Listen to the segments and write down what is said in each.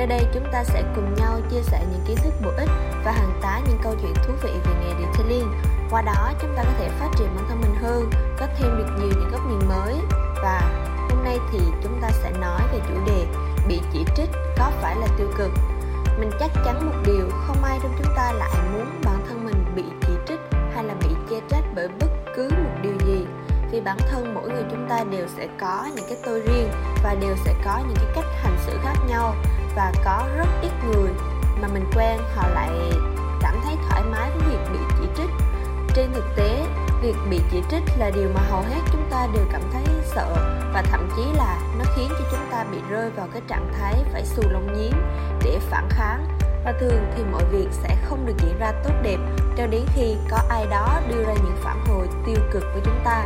Nơi đây chúng ta sẽ cùng nhau chia sẻ những kiến thức bổ ích và hàng tá những câu chuyện thú vị về nghề detailing. Qua đó chúng ta có thể phát triển bản thân mình hơn, có thêm được nhiều những góc nhìn mới. Và hôm nay thì chúng ta sẽ nói về chủ đề bị chỉ trích có phải là tiêu cực. Mình chắc chắn một điều không ai trong chúng ta lại muốn bản thân mình bị chỉ trích hay là bị chê trách bởi bất cứ một điều gì vì bản thân mỗi người chúng ta đều sẽ có những cái tôi riêng và đều sẽ có những cái cách hành xử khác nhau và có rất ít người mà mình quen, họ lại cảm thấy thoải mái với việc bị chỉ trích. Trên thực tế, việc bị chỉ trích là điều mà hầu hết chúng ta đều cảm thấy sợ và thậm chí là nó khiến cho chúng ta bị rơi vào cái trạng thái phải xù lông nhím để phản kháng. Và thường thì mọi việc sẽ không được diễn ra tốt đẹp cho đến khi có ai đó đưa ra những phản hồi tiêu cực với chúng ta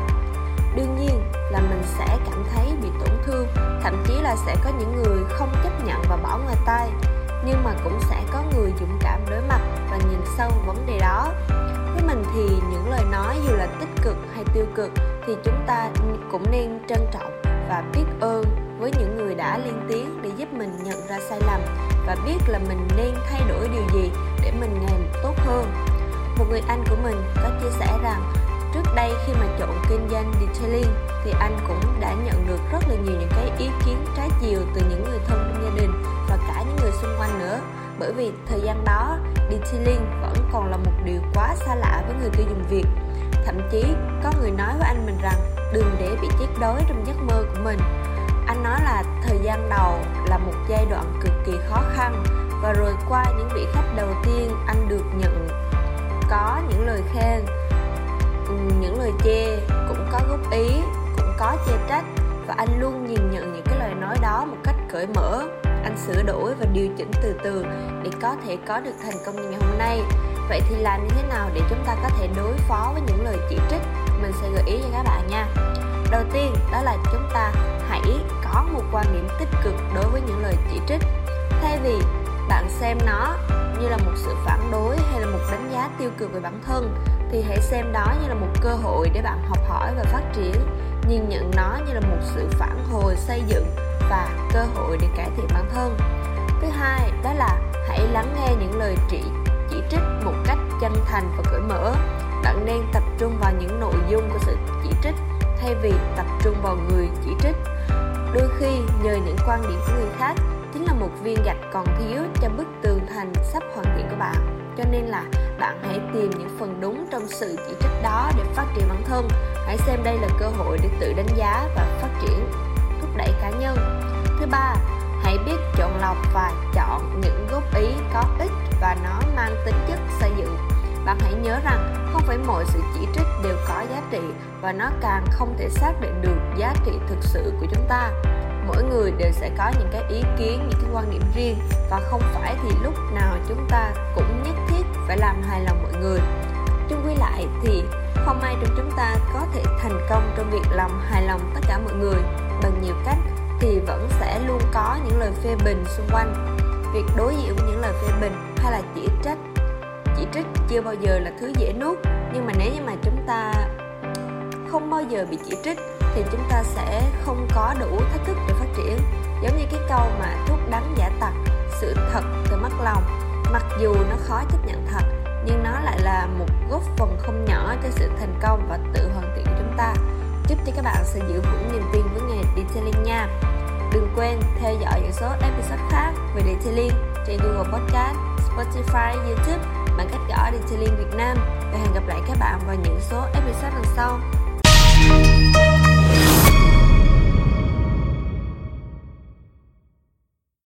đương nhiên là mình sẽ cảm thấy bị tổn thương, thậm chí là sẽ có những người không chấp nhận và bỏ ngoài tay nhưng mà cũng sẽ có người dũng cảm đối mặt và nhìn sâu vấn đề đó. Với mình thì những lời nói dù là tích cực hay tiêu cực thì chúng ta cũng nên trân trọng và biết ơn với những người đã lên tiếng để giúp mình nhận ra sai lầm và biết là mình nên thay đổi điều gì để mình ngày một tốt hơn. Một người anh của mình có chia sẻ rằng Trước đây khi mà chọn kinh doanh detailing thì anh cũng đã nhận được rất là nhiều những cái ý kiến trái chiều từ những người thân trong gia đình và cả những người xung quanh nữa. Bởi vì thời gian đó detailing vẫn còn là một điều quá xa lạ với người tiêu dùng Việt. Thậm chí, có người nói với anh mình rằng đừng để bị chết đói trong giấc mơ của mình. Anh nói là thời gian đầu là một giai đoạn cực kỳ khó khăn và rồi qua những vị khách đầu tiên anh được nhận có những lời khen những lời chê, cũng có góp ý, cũng có chê trách, và anh luôn nhìn nhận những cái lời nói đó một cách cởi mở. Anh sửa đổi và điều chỉnh từ từ để có thể có được thành công như ngày hôm nay. Vậy thì làm như thế nào để chúng ta có thể đối phó với những lời chỉ trích? Mình sẽ gợi ý cho các bạn nha. Đầu tiên, đó là chúng ta hãy có một quan điểm tích cực đối với những lời chỉ trích. Thay vì bạn xem nó như là một sự phản đối hay là một đánh giá tiêu cực về bản thân, thì hãy xem đó như là một cơ hội để bạn học hỏi và phát triển, nhìn nhận nó như là một sự phản hồi xây dựng và cơ hội để cải thiện bản thân. Thứ hai, đó là hãy lắng nghe những lời chỉ chỉ trích một cách chân thành và cởi mở. Bạn nên tập trung vào những nội dung của sự chỉ trích thay vì tập trung vào người chỉ trích. Đôi khi nhờ những quan điểm của người khác chính là một viên gạch còn thiếu cho bức tường thành sắp hoàn thiện của bạn. Cho nên là bạn hãy tìm những phần đúng trong sự chỉ trích đó để phát triển bản thân. Hãy xem đây là cơ hội để tự đánh giá và phát triển, thúc đẩy cá nhân. Thứ ba, hãy biết chọn lọc và chọn những góp ý có ích và nó mang tính chất xây dựng. Bạn hãy nhớ rằng không phải mọi sự chỉ trích đều có giá trị và nó càng không thể xác định được giá trị thực sự của chúng ta mỗi người đều sẽ có những cái ý kiến, những cái quan điểm riêng. Và không phải thì lúc nào chúng ta cũng nhất thiết phải làm hài lòng mọi người. Chung quy lại thì không ai trong chúng ta có thể thành công trong việc làm hài lòng tất cả mọi người. Bằng nhiều cách thì vẫn sẽ luôn có những lời phê bình xung quanh. Việc đối diện với những lời phê bình hay là chỉ trích chỉ trích chưa bao giờ là thứ dễ nuốt. Nhưng mà nếu như mà chúng ta không bao giờ bị chỉ trích thì chúng ta sẽ không có đủ thách thức để phát triển. Giống như cái câu mà thuốc đắng giả tặc sự thật từ mắt lòng. Mặc dù nó khó chấp nhận thật nhưng nó lại là một góp phần không nhỏ cho sự thành công và tự hoàn thiện của chúng ta. Chúc cho các bạn sẽ giữ vững niềm tin với nghề detailing nha. Đừng quên theo dõi những số episode khác về detailing trên Google Podcast, Spotify, YouTube bằng cách gõ Detailing Việt Nam. Và hẹn gặp lại các bạn vào những số episode lần sau.